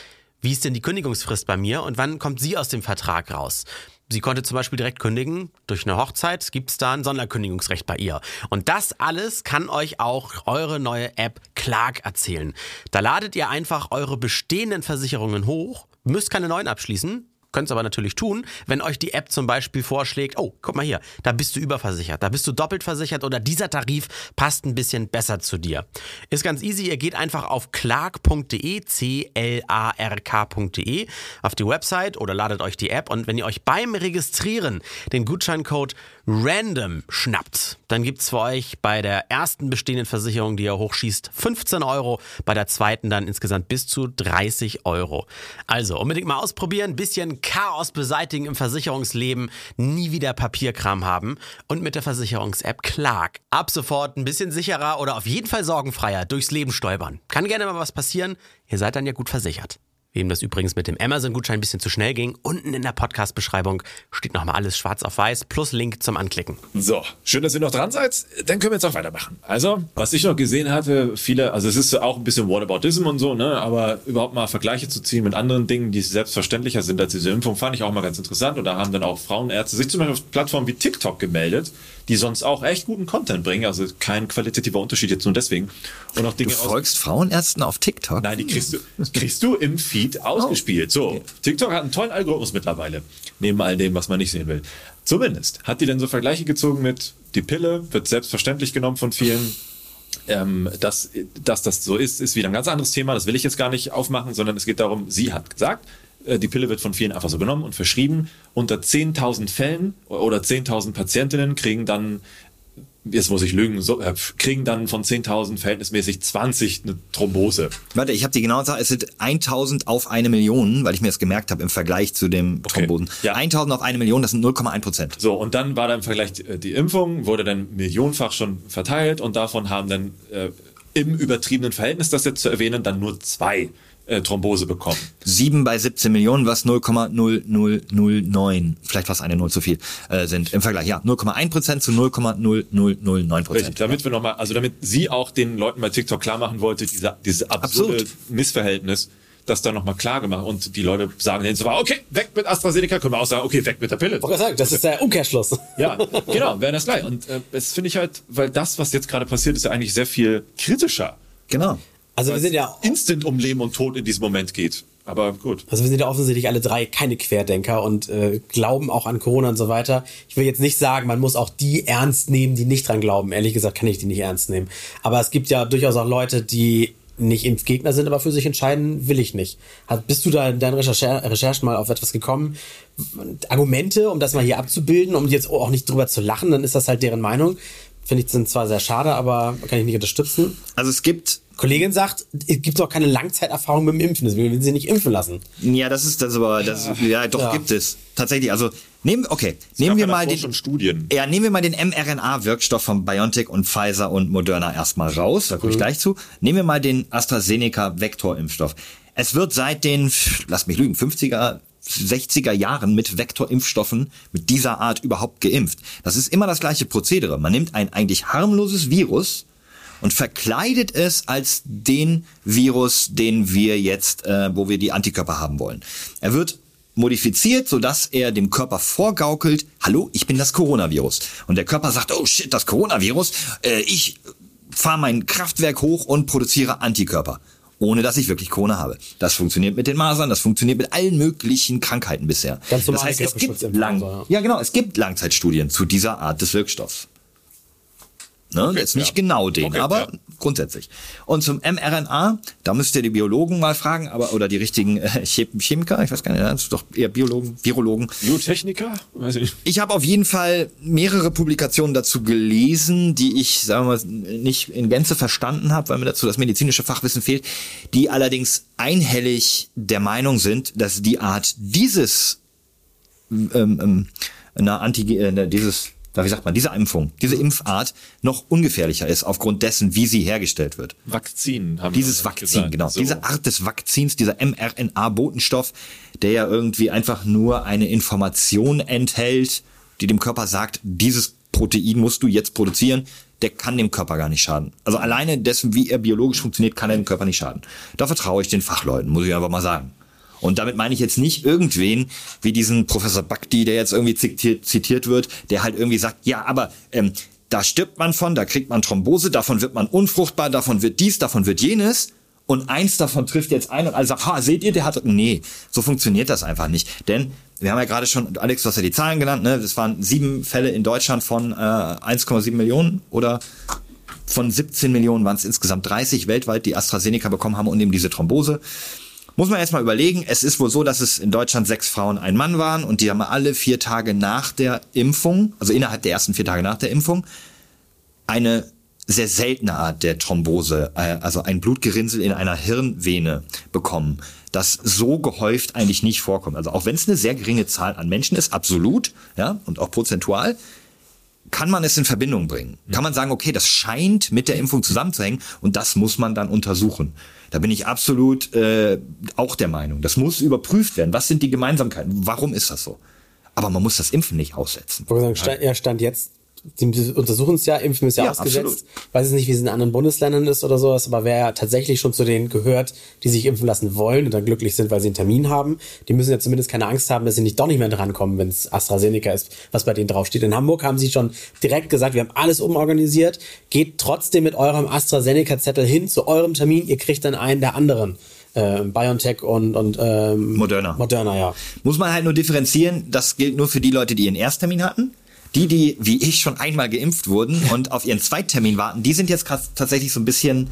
wie ist denn die Kündigungsfrist bei mir und wann kommt sie aus dem Vertrag raus? Sie konnte zum Beispiel direkt kündigen. Durch eine Hochzeit gibt es da ein Sonderkündigungsrecht bei ihr. Und das alles kann euch auch eure neue App Clark erzählen. Da ladet ihr einfach eure bestehenden Versicherungen hoch, müsst keine neuen abschließen, Könnt es aber natürlich tun, wenn euch die App zum Beispiel vorschlägt, oh, guck mal hier, da bist du überversichert, da bist du doppelt versichert oder dieser Tarif passt ein bisschen besser zu dir. Ist ganz easy, ihr geht einfach auf clark.de, C-L-A-R-K.de, auf die Website oder ladet euch die App und wenn ihr euch beim Registrieren den Gutscheincode RANDOM schnappt, dann gibt's für euch bei der ersten bestehenden Versicherung, die ihr hochschießt, 15 Euro, bei der zweiten dann insgesamt bis zu 30 Euro. Also unbedingt mal ausprobieren, bisschen Chaos beseitigen im Versicherungsleben, nie wieder Papierkram haben und mit der Versicherungs-App Clark ab sofort ein bisschen sicherer oder auf jeden Fall sorgenfreier durchs Leben stolpern. Kann gerne mal was passieren, ihr seid dann ja gut versichert. Wem das übrigens mit dem Amazon-Gutschein ein bisschen zu schnell ging, unten in der Podcast-Beschreibung steht nochmal alles schwarz auf weiß plus Link zum Anklicken. So, schön, dass ihr noch dran seid. Dann können wir jetzt auch weitermachen. Also, was ich noch gesehen hatte, viele, also es ist auch ein bisschen Whataboutism und so, ne, aber überhaupt mal Vergleiche zu ziehen mit anderen Dingen, die selbstverständlicher sind als diese Impfung, fand ich auch mal ganz interessant. Und da haben dann auch Frauenärzte sich zum Beispiel auf Plattformen wie TikTok gemeldet, die sonst auch echt guten Content bringen. Also kein qualitativer Unterschied jetzt nur deswegen. Und auch Dinge du folgst Frauenärzten auf TikTok? Nein, die kriegst du, kriegst du im Feed ausgespielt. So, okay. TikTok hat einen tollen Algorithmus mittlerweile. Neben all dem, was man nicht sehen will. Zumindest. Hat die denn so Vergleiche gezogen mit die Pille, wird selbstverständlich genommen von vielen. Ähm, dass, dass das so ist, ist wieder ein ganz anderes Thema. Das will ich jetzt gar nicht aufmachen, sondern es geht darum, sie hat gesagt, Die Pille wird von vielen einfach so genommen und verschrieben. Unter 10.000 Fällen oder 10.000 Patientinnen kriegen dann, jetzt muss ich lügen, so, äh, kriegen dann von 10.000 verhältnismäßig 20 eine Thrombose. Warte, ich habe die genaue Zahl. Es sind 1000 auf eine Million, weil ich mir das gemerkt habe im Vergleich zu dem Okay. Thrombosen. Ja. 1000 auf eine Million, das sind 0,1 Prozent. So, und dann war da im Vergleich äh, die Impfung, wurde dann millionenfach schon verteilt und davon haben dann äh, im übertriebenen Verhältnis, das jetzt zu erwähnen, dann nur zwei äh, Thrombose bekommen. 7 bei 17 Millionen, was 0,0009, vielleicht fast eine Null zu viel, äh, sind im Vergleich. Ja, 0,1 Prozent zu 0,0009 Richtig, Prozent. damit wir nochmal, also damit sie auch den Leuten bei TikTok klar machen wollte, diese, diese absurde Absurd. Missverhältnis, das dann nochmal klar gemacht und die Leute sagen dann so, okay, weg mit AstraZeneca, können wir auch sagen, okay, weg mit der Pille. Wollte sagen, das ist der Umkehrschluss. Ja, genau, wäre das gleich. Und äh, das finde ich halt, weil das, was jetzt gerade passiert, ist ja eigentlich sehr viel kritischer. Genau. Also wir sind ja Instant um Leben und Tod in diesem Moment geht. Aber gut. Also wir sind ja offensichtlich alle drei keine Querdenker und äh, glauben auch an Corona und so weiter. Ich will jetzt nicht sagen, man muss auch die ernst nehmen, die nicht dran glauben. Ehrlich gesagt kann ich die nicht ernst nehmen. Aber es gibt ja durchaus auch Leute, die nicht Impfgegner sind, aber für sich entscheiden, will ich nicht. Hat, bist du da in deinen Recherche Recherchen mal auf etwas gekommen? Argumente, um das mal hier abzubilden, um jetzt auch nicht drüber zu lachen, dann ist das halt deren Meinung. Finde ich sind zwar sehr schade, aber kann ich nicht unterstützen. Also es gibt Kollegin sagt, es gibt auch keine Langzeiterfahrung mit dem Impfen, deswegen will sie nicht impfen lassen. Ja, das ist das aber das ja doch Ja. gibt es tatsächlich. Also nehmen okay, nehmen wir mal den Studien. Ja, nehmen wir mal den mRNA-Wirkstoff von BioNTech und Pfizer und Moderna erstmal raus. Da komme ich gleich zu. Nehmen wir mal den AstraZeneca-Vektorimpfstoff. Es wird seit den, lass mich lügen, 50er 60er Jahren mit Vektorimpfstoffen mit dieser Art überhaupt geimpft. Das ist immer das gleiche Prozedere. Man nimmt ein eigentlich harmloses Virus und verkleidet es als den Virus, den wir jetzt, äh, wo wir die Antikörper haben wollen. Er wird modifiziert, sodass er dem Körper vorgaukelt, hallo, ich bin das Coronavirus. Und der Körper sagt, oh shit, das Coronavirus, äh, ich fahre mein Kraftwerk hoch und produziere Antikörper. Ohne dass ich wirklich Corona habe. Das funktioniert mit den Masern, das funktioniert mit allen möglichen Krankheiten bisher. Ganz das heißt, es gibt lang, ja genau, es gibt Langzeitstudien zu dieser Art des Wirkstoffs. Ne? Jetzt nicht ja. genau den, Okay, aber ja. grundsätzlich. Und zum mRNA, da müsst ihr die Biologen mal fragen, aber oder die richtigen äh, Chem- Chemiker, ich weiß gar nicht, das ist doch eher Biologen, Virologen. Biotechniker? Weiß ich. Ich habe auf jeden Fall mehrere Publikationen dazu gelesen, die ich, sagen wir mal, nicht in Gänze verstanden habe, weil mir dazu das medizinische Fachwissen fehlt, die allerdings einhellig der Meinung sind, dass die Art dieses ähm, ähm, na, Anti äh, dieses wie sagt man, diese Impfung, diese Impfart noch ungefährlicher ist aufgrund dessen, wie sie hergestellt wird. Vakzin haben Dieses wir Vakzin, gesagt. genau. So. Diese Art des Vakzins, dieser mRNA-Botenstoff, der ja irgendwie einfach nur eine Information enthält, die dem Körper sagt, dieses Protein musst du jetzt produzieren, der kann dem Körper gar nicht schaden. Also alleine dessen, wie er biologisch funktioniert, kann er dem Körper nicht schaden. Da vertraue ich den Fachleuten, muss ich einfach mal sagen. Und damit meine ich jetzt nicht irgendwen wie diesen Professor Bakti, der jetzt irgendwie zitiert, zitiert wird, der halt irgendwie sagt, ja, aber ähm, da stirbt man von, da kriegt man Thrombose, davon wird man unfruchtbar, davon wird dies, davon wird jenes. Und eins davon trifft jetzt ein und alle sagen, ha, seht ihr, der hat, nee, so funktioniert das einfach nicht. Denn wir haben ja gerade schon, Alex, du hast ja die Zahlen genannt, ne? Das waren sieben Fälle in Deutschland von äh, 1,7 Millionen oder von 17 Millionen waren es insgesamt 30 weltweit, die AstraZeneca bekommen haben und eben diese Thrombose. Muss man jetzt mal überlegen, es ist wohl so, dass es in Deutschland sechs Frauen, ein Mann waren und die haben alle vier Tage nach der Impfung, also innerhalb der ersten vier Tage nach der Impfung, eine sehr seltene Art der Thrombose, äh, also ein Blutgerinnsel in einer Hirnvene bekommen, das so gehäuft eigentlich nicht vorkommt. Also auch wenn es eine sehr geringe Zahl an Menschen ist, absolut, ja, und auch prozentual, kann man es in Verbindung bringen. Kann man sagen, okay, das scheint mit der Impfung zusammenzuhängen und das muss man dann untersuchen. Da bin ich absolut äh, auch der Meinung. Das muss überprüft werden. Was sind die Gemeinsamkeiten? Warum ist das so? Aber man muss das Impfen nicht aussetzen. Ja, stand jetzt, die untersuchen es ja, Impfen ist ja, Ja, ausgesetzt. absolut. Weiß jetzt nicht, wie es in anderen Bundesländern ist oder sowas, aber wer ja tatsächlich schon zu denen gehört, die sich impfen lassen wollen und dann glücklich sind, weil sie einen Termin haben, die müssen ja zumindest keine Angst haben, dass sie nicht doch nicht mehr drankommen, wenn es AstraZeneca ist, was bei denen draufsteht. In Hamburg haben sie schon direkt gesagt, wir haben alles umorganisiert, geht trotzdem mit eurem AstraZeneca-Zettel hin zu eurem Termin, ihr kriegt dann einen der anderen. Äh, BioNTech und, und ähm, Moderna. Moderna, ja. Muss man halt nur differenzieren, das gilt nur für die Leute, die ihren Ersttermin hatten. Die, die wie ich schon einmal geimpft wurden und auf ihren Zweittermin warten, die sind jetzt tatsächlich so ein bisschen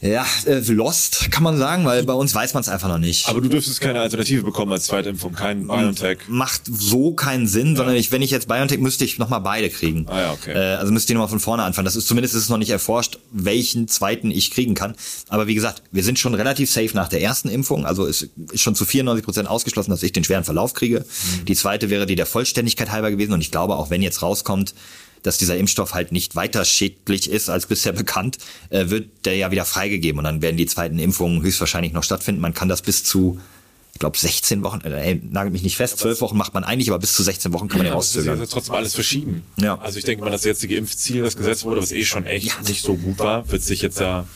Ja, äh, lost kann man sagen, weil bei uns weiß man es einfach noch nicht. Aber du dürftest keine Alternative bekommen als Zweitimpfung, kein BioNTech. Macht so keinen Sinn, sondern ich, wenn ich jetzt BioNTech müsste ich nochmal beide kriegen. Ah ja, okay. Äh, also müsste ich nochmal von vorne anfangen. Das ist zumindest ist es noch nicht erforscht, welchen zweiten ich kriegen kann. Aber wie gesagt, wir sind schon relativ safe nach der ersten Impfung. Also es ist schon zu 94 Prozent ausgeschlossen, dass ich den schweren Verlauf kriege. Mhm. Die zweite wäre die der Vollständigkeit halber gewesen. Und ich glaube, auch wenn jetzt rauskommt, dass dieser Impfstoff halt nicht weiter schädlich ist als bisher bekannt, äh, wird der ja wieder freigegeben und dann werden die zweiten Impfungen höchstwahrscheinlich noch stattfinden. Man kann das bis zu, ich glaube, 16 Wochen, äh, ey, nagelt mich nicht fest, 12 Wochen macht man eigentlich, aber bis zu 16 Wochen kann man den es ist rauszögern. ja trotzdem alles verschieben. Ja. Also ich denke mal, das jetzige Impfziel, das gesetzt wurde, was eh schon echt nicht so gut war, wird sich jetzt ja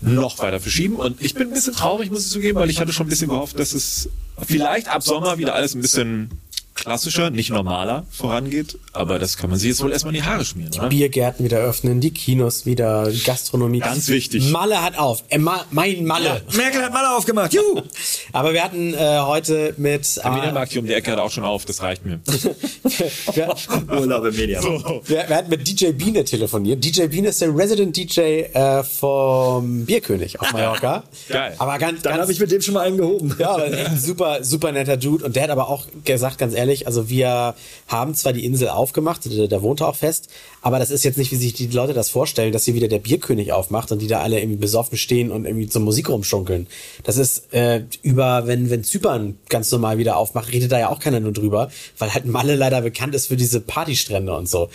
noch weiter verschieben. Und ich bin ein bisschen traurig, muss ich zugeben, weil ich hatte schon ein bisschen gehofft, dass es vielleicht ab Sommer wieder alles ein bisschen klassischer, nicht normaler vorangeht. Aber das kann man sich jetzt wohl erstmal in die Haare schmieren, oder? Biergärten wieder öffnen, die Kinos wieder, die Gastronomie. Ganz wichtig. Malle hat auf. Äh, Ma mein Malle. Merkel hat mal aufgemacht, juhu! Aber wir hatten äh, heute mit. Der Äh, Mediamarkt hier um die Ecke hat auch schon auf, das reicht mir. wir, Urlaub im Media. wir, wir hatten mit DJ Biene telefoniert. DJ Biene ist der Resident DJ äh, vom Bierkönig auf Mallorca. Geil. Aber ganz, Dann habe ich mit dem schon mal einen gehoben. Ja, aber echt ein super, super netter Dude. Und der hat aber auch gesagt, ganz ehrlich, also wir haben zwar die Insel aufgemacht, da, da wohnt er auch fest, aber das ist jetzt nicht, wie sich die Leute das vorstellen, dass hier wieder der Bierkönig aufmacht und die da alle irgendwie besoffen stehen und irgendwie zur Musik rumschunkeln. Das ist äh, über, wenn, wenn Zypern ganz normal wieder aufmacht, redet da ja auch keiner nur drüber, weil halt Malle leider bekannt ist für diese Partystrände und so.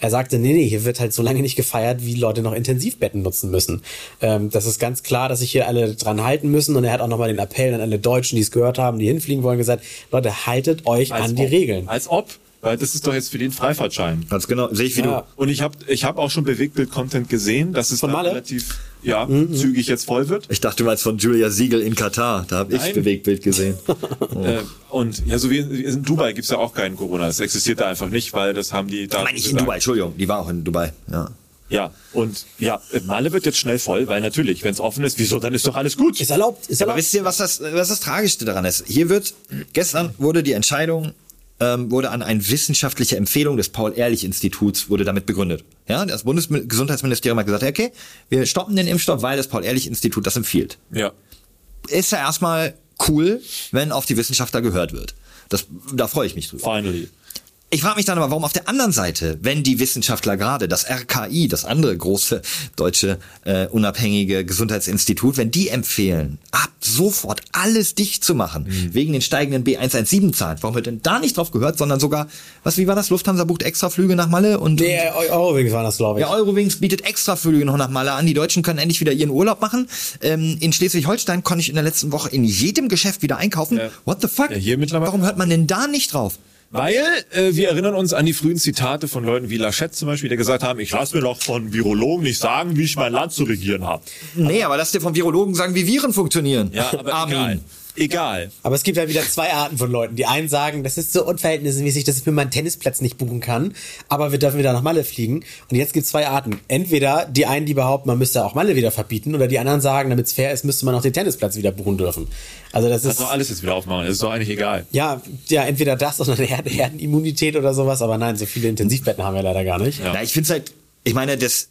Er sagte, nee, nee, hier wird halt so lange nicht gefeiert, wie Leute noch Intensivbetten nutzen müssen. Ähm, das ist ganz klar, dass sich hier alle dran halten müssen. Und er hat auch nochmal den Appell an alle Deutschen, die es gehört haben, die hinfliegen wollen, gesagt, Leute, haltet euch an die ob. Regeln. Als ob. Weil das ist doch jetzt für den Freifahrtschein. Ganz genau, sehe ich wie Ja. Und ich habe ich hab auch schon Bewegtbild-Content gesehen, dass es Von da Malle? relativ ja, Mhm. zügig jetzt voll wird. du. Ich dachte, du meinst von Julia Siegel in Katar. Da habe ich. Bewegtbild gesehen. Äh, und ja, so wie in, Dubai gibt's ja auch keinen Corona. Das existiert da einfach nicht, weil das haben die da. Meine ich in. Dubai, Entschuldigung, die war auch in Dubai. Ja. Ja, und ja, Malle wird jetzt schnell voll, weil natürlich, wenn es offen ist, wieso, dann ist doch alles gut. Ist erlaubt, ist Aber erlaubt. wisst ihr, was das, was das Tragischste daran ist? Hier wird, gestern wurde die Entscheidung, ähm, wurde an eine wissenschaftliche Empfehlung des Paul-Ehrlich-Instituts wurde damit begründet. Ja, das Bundesgesundheitsministerium hat gesagt, okay, wir stoppen den Impfstoff, weil das Paul-Ehrlich-Institut das empfiehlt. Ja. Ist ja erstmal cool, wenn auf die Wissenschaftler gehört wird. Das, da freue ich mich drüber. Finally. Ich frage mich dann aber, warum auf der anderen Seite, wenn die Wissenschaftler gerade, das RKI, das andere große deutsche äh, unabhängige Gesundheitsinstitut, wenn die empfehlen, ab sofort alles dicht zu machen, wegen den steigenden B117-Zahlen, warum wird denn da nicht drauf gehört, sondern sogar, was, wie war das? Lufthansa bucht extra Flüge nach Malle und, Nee, Eurowings waren das, glaube ich. ja, Eurowings bietet extra Flüge noch nach Malle an. Die Deutschen können endlich wieder ihren Urlaub machen. Ähm, in Schleswig-Holstein konnte ich in der letzten Woche in jedem Geschäft wieder einkaufen. Ja. What the fuck? Ja, hier mittlerweile- Warum hört man denn da nicht drauf? Weil äh, wir erinnern uns an die frühen Zitate von Leuten wie Lachette zum Beispiel, die gesagt haben, ich lasse mir doch von Virologen nicht sagen, wie ich mein Land zu regieren habe. Nee, aber lass dir vom Virologen sagen, wie Viren funktionieren. Ja, aber Armin. egal. Egal. Aber es gibt halt wieder zwei Arten von Leuten. Die einen sagen, das ist so unverhältnismäßig, dass ich mir meinen Tennisplatz nicht buchen kann, aber wir dürfen wieder nach Malle fliegen. Und jetzt gibt es zwei Arten. Entweder die einen, die behaupten, man müsste auch Malle wieder verbieten, oder die anderen sagen, damit es fair ist, müsste man auch den Tennisplatz wieder buchen dürfen. Also das ist... Doch alles jetzt wieder aufmachen. Das ist doch eigentlich egal. Ja, ja, entweder das oder eine Herd- Herdenimmunität oder sowas, aber nein, so viele Intensivbetten haben wir leider gar nicht. Ja. Na, ich finde halt, ich meine, das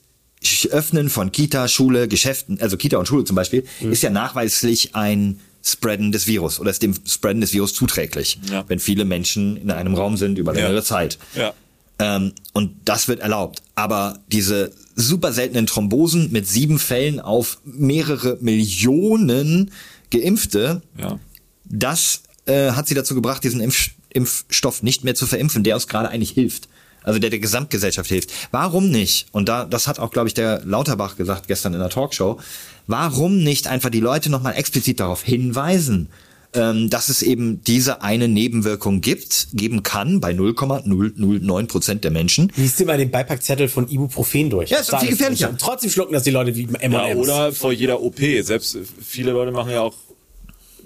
Öffnen von Kita, Schule, Geschäften, also Kita und Schule zum Beispiel, Mhm. ist ja nachweislich ein Spreaden des Virus oder ist dem Spreaden des Virus zuträglich, Ja. wenn viele Menschen in einem Raum sind über längere Ja. Zeit. Ja. Ähm, und das wird erlaubt. Aber diese super seltenen Thrombosen mit sieben Fällen auf mehrere Millionen Geimpfte, Ja. das äh, hat sie dazu gebracht, diesen Impf Impfstoff nicht mehr zu verimpfen, der uns gerade eigentlich hilft. Also der der Gesamtgesellschaft hilft. Warum nicht? Und da, das hat auch, glaube ich, der Lauterbach gesagt gestern in der Talkshow. Warum nicht einfach die Leute nochmal explizit darauf hinweisen, ähm, dass es eben diese eine Nebenwirkung gibt, geben kann bei 0,009 Prozent der Menschen. Liest dir mal den Beipackzettel von Ibuprofen durch. Ja, ist doch viel Das gefährlicher. Und trotzdem schlucken das die Leute wie Ja, M&M's. oder vor jeder OP. Selbst viele Leute machen ja auch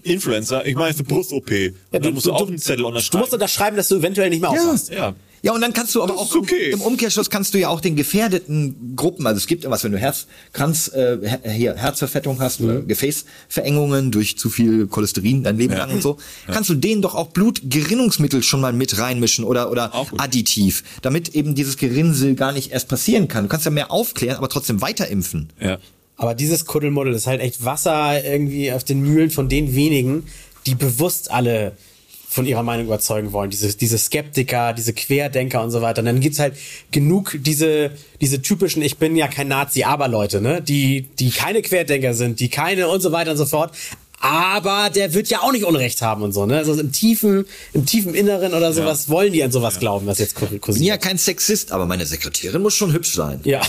Influencer. Ich meine, für Brust-OP. Ja, Und dann musst du auch einen Zettel Du unterschreiben. musst unterschreiben, dass du eventuell nicht mehr aufwachst. ja. Ja, und dann kannst du aber Das auch okay. im Umkehrschluss kannst du ja auch den gefährdeten Gruppen, also es gibt irgendwas, wenn du Herzkranz, äh, Her- hier Herzverfettung hast oder Gefäßverengungen durch zu viel Cholesterin dein Leben lang und so, kannst du denen doch auch Blutgerinnungsmittel schon mal mit reinmischen oder oder additiv, damit eben dieses Gerinnsel gar nicht erst passieren kann. Du kannst ja mehr aufklären, aber trotzdem weiter impfen. Ja. Aber dieses Kuddelmuddel ist halt echt Wasser irgendwie auf den Mühlen von den wenigen, die bewusst alle von ihrer Meinung überzeugen wollen. Diese, diese Skeptiker, diese Querdenker und so weiter. Und dann gibt's halt genug diese, diese typischen, ich bin ja kein Nazi, aber Leute, ne, die, die keine Querdenker sind, die keine und so weiter und so fort. Aber der wird ja auch nicht Unrecht haben und so, ne? Also im tiefen, im tiefen Inneren oder sowas wollen die an sowas glauben, was jetzt kur- bin kursiert. ja kein Sexist, aber meine Sekretärin muss schon hübsch sein. Ja.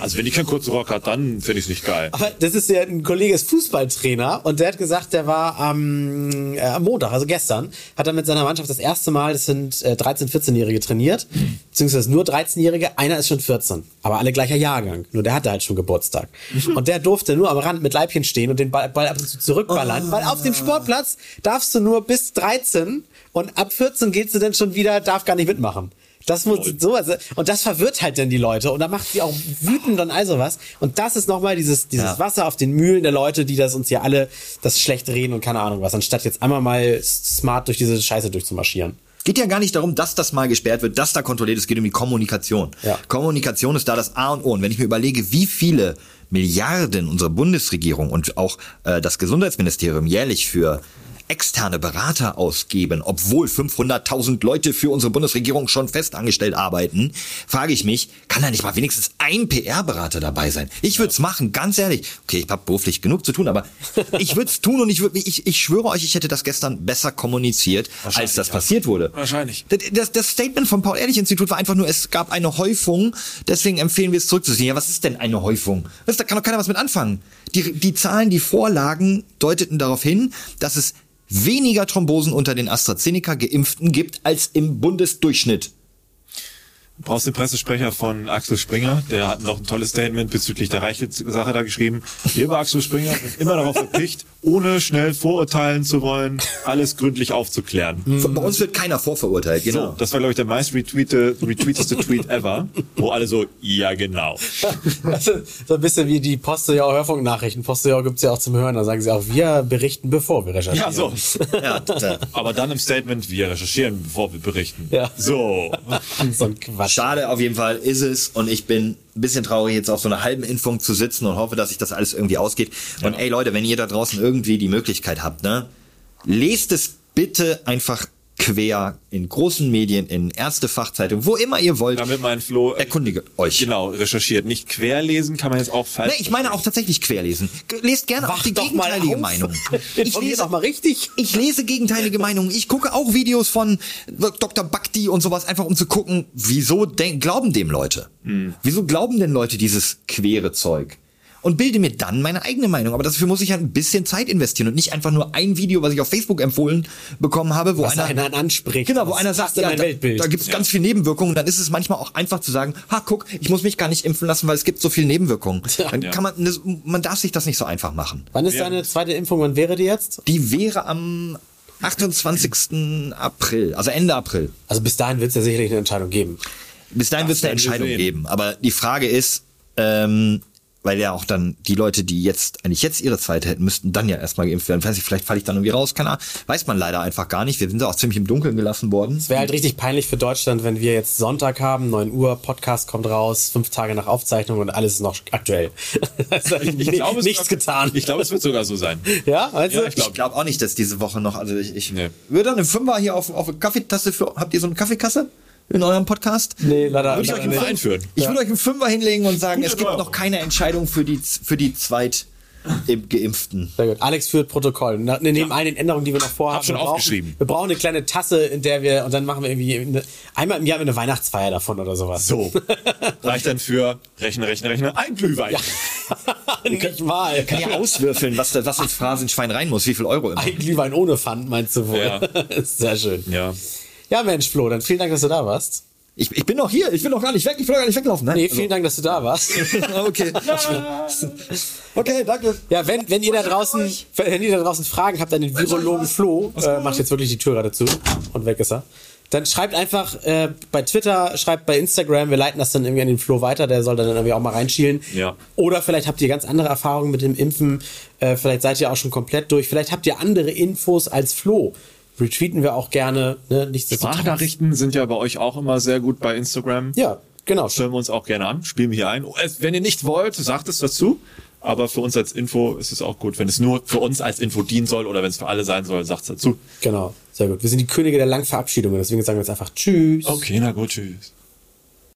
Also wenn die keinen kurzen Rock hat, dann finde ich es nicht geil. Aber das ist ja ein Kollege, ist Fußballtrainer und der hat gesagt, der war am, äh, am Montag, also gestern, hat er mit seiner Mannschaft das erste Mal, das sind äh, 13-, 14-Jährige trainiert, beziehungsweise nur 13-Jährige, einer ist schon 14, aber alle gleicher Jahrgang, nur der hatte halt schon Geburtstag. Und der durfte nur am Rand mit Leibchen stehen und den Ball, Ball ab und zu zurückballern, weil auf dem Sportplatz darfst du nur bis 13 und ab 14 geht's du dann schon wieder, darf gar nicht mitmachen. Das muss so, also, und das verwirrt halt dann die Leute und da macht die auch wütend und all sowas. Und das ist nochmal dieses, dieses Ja. Wasser auf den Mühlen der Leute, die das uns hier alle das schlecht reden und keine Ahnung was, anstatt jetzt einmal mal smart durch diese Scheiße durchzumarschieren. Geht ja gar nicht darum, dass das mal gesperrt wird, dass da kontrolliert ist. Es geht um die Kommunikation. Ja. Kommunikation ist da das A und O. Und wenn ich mir überlege, wie viele Milliarden unsere Bundesregierung und auch äh, das Gesundheitsministerium jährlich für externe Berater ausgeben, obwohl 500.000 Leute für unsere Bundesregierung schon festangestellt arbeiten, frage ich mich, kann da nicht mal wenigstens ein PR-Berater dabei sein? Ich würde es machen, ganz ehrlich. Okay, ich habe beruflich genug zu tun, aber ich würde es tun und ich, würd, ich, ich schwöre euch, ich hätte das gestern besser kommuniziert, als das passiert wurde. Wahrscheinlich. Das, das, das Statement vom Paul-Ehrlich-Institut war einfach nur, es gab eine Häufung, deswegen empfehlen wir es zurückzuziehen. Ja, was ist denn eine Häufung? Das, da kann doch keiner was mit anfangen. Die, die Zahlen, die vorlagen, deuteten darauf hin, dass es weniger Thrombosen unter den AstraZeneca-Geimpften gibt als im Bundesdurchschnitt. Du brauchst den Pressesprecher von Axel Springer, der hat noch ein tolles Statement bezüglich der Reichelt-Sache da geschrieben. Wir bei Axel Springer sind immer darauf verpicht, ohne schnell vorurteilen zu wollen, alles gründlich aufzuklären. Bei uns wird keiner vorverurteilt, genau. So, das war, glaube ich, der meist retweete, retweeteste Tweet ever, wo alle so, ja, genau. Das ist so ein bisschen wie die Postillon Hörfunknachrichten. Postillon gibt's ja auch zum Hören, da sagen sie auch, wir berichten, bevor wir recherchieren. Ja, so. Ja, da, Aber dann im Statement, wir recherchieren, bevor wir berichten. Ja. So. so ein Quatsch. Schade, auf jeden Fall ist es. Und ich bin ein bisschen traurig, jetzt auf so einer halben Impfung zu sitzen und hoffe, dass sich das alles irgendwie ausgeht. Und ey Leute, wenn ihr da draußen irgendwie die Möglichkeit habt, ne, lest es bitte einfach quer in großen Medien, in Ärztefachzeitungen, wo immer ihr wollt. Damit mein Flo, äh, Erkundige euch. genau, recherchiert. Nicht querlesen kann man jetzt auch falsch. Nee, ich meine auch tatsächlich querlesen. Lest gerne auch Wach die doch mal gegenteilige. Meinung. Informiert doch mal richtig. Ich lese gegenteilige Meinungen. Ich gucke auch Videos von Dr. Bhakti und sowas, einfach um zu gucken, wieso glauben dem Leute? Wieso glauben denn Leute dieses quere Zeug? Und bilde mir dann meine eigene Meinung. Aber dafür muss ich halt ein bisschen Zeit investieren und nicht einfach nur ein Video, was ich auf Facebook empfohlen bekommen habe, wo Was einer, einer anspricht. Genau, wo einer sagt, ja, da, Weltbild? da gibt es ganz viel Nebenwirkungen. Dann ist es manchmal auch einfach zu sagen, ha, guck, ich muss mich gar nicht impfen lassen, weil es gibt so viel Nebenwirkungen. Dann Ja. kann man, man darf sich das nicht so einfach machen. Wann ist Ja. deine zweite Impfung? Wann wäre die jetzt? Die wäre am 28. April, also Ende April. Also bis dahin wird es ja sicherlich eine Entscheidung geben. Bis dahin wird es eine Entscheidung geben. Aber die Frage ist, ähm, weil ja auch dann die Leute, die jetzt eigentlich jetzt ihre zweite hätten, müssten dann ja erstmal geimpft werden. Weiß ich, vielleicht falle ich dann irgendwie raus, keine Ahnung. Weiß man leider einfach gar nicht. Wir sind da auch ziemlich im Dunkeln gelassen worden. Es wäre halt richtig peinlich für Deutschland, wenn wir jetzt Sonntag haben, 9 Uhr, Podcast kommt raus, fünf Tage nach Aufzeichnung und alles ist noch aktuell. Also Ich glaube, es nichts wird- getan. Ich glaube, es wird sogar so sein. ja, weißt Ja, du? ich glaub- Ich glaube auch nicht, dass diese Woche noch, also ich, ich Nee. würde dann eine Fünfer hier auf, auf eine Kaffeetasse für, habt ihr so eine Kaffeekasse in eurem Podcast? Nee, leider, Würde ich leider euch nicht. Verein führen. Ich würde euch einen Fünfer hinlegen und sagen, es gibt Euro. noch keine Entscheidung für die, für die Zweit im Geimpften. Sehr gut. Alex führt Protokoll. Na- Neben all den Änderungen, die wir noch vorhaben. Hab schon wir brauchen, aufgeschrieben. Wir brauchen eine kleine Tasse, in der wir, und dann machen wir irgendwie eine, einmal im Jahr eine Weihnachtsfeier davon oder sowas. So. Reicht dann für Rechne, Rechne, Rechne, ein Glühwein. Nicht mal. Kann ja auswürfeln, was, was ins Phrasenschwein rein muss, wie viel Euro immer. Ein Glühwein ohne Pfand, meinst du wohl? Ja. Sehr schön. Ja. Ja, Mensch, Flo, dann vielen Dank, dass du da warst. Ich, ich bin noch hier, ich bin noch gar nicht weg, ich will noch gar nicht weglaufen. Nein, Nee, vielen Dank, dass du da warst. also, okay. okay, danke. Ja, wenn, wenn ihr da draußen, wenn ihr da draußen Fragen habt an den Virologen Flo, äh, macht jetzt wirklich die Tür gerade zu und weg ist er. Dann schreibt einfach äh, bei Twitter, schreibt bei Instagram, wir leiten das dann irgendwie an den Flo weiter, der soll dann irgendwie auch mal reinschielen. Ja. Oder vielleicht habt ihr ganz andere Erfahrungen mit dem Impfen, äh, vielleicht seid ihr auch schon komplett durch, vielleicht habt ihr andere Infos als Flo. Retweeten wir auch gerne, ne? Sprachnachrichten sind ja bei euch auch immer sehr gut bei Instagram. Ja, genau. Stellen wir uns auch gerne an, spielen wir hier ein. Oh, es- Wenn ihr nicht wollt, sagt es dazu. Aber für uns als Info ist es auch gut. Wenn es nur für uns als Info dienen soll oder wenn es für alle sein soll, sagt's dazu. Genau, sehr gut. Wir sind die Könige der langen Verabschiedungen, deswegen sagen wir jetzt einfach Tschüss. Okay, na gut, tschüss.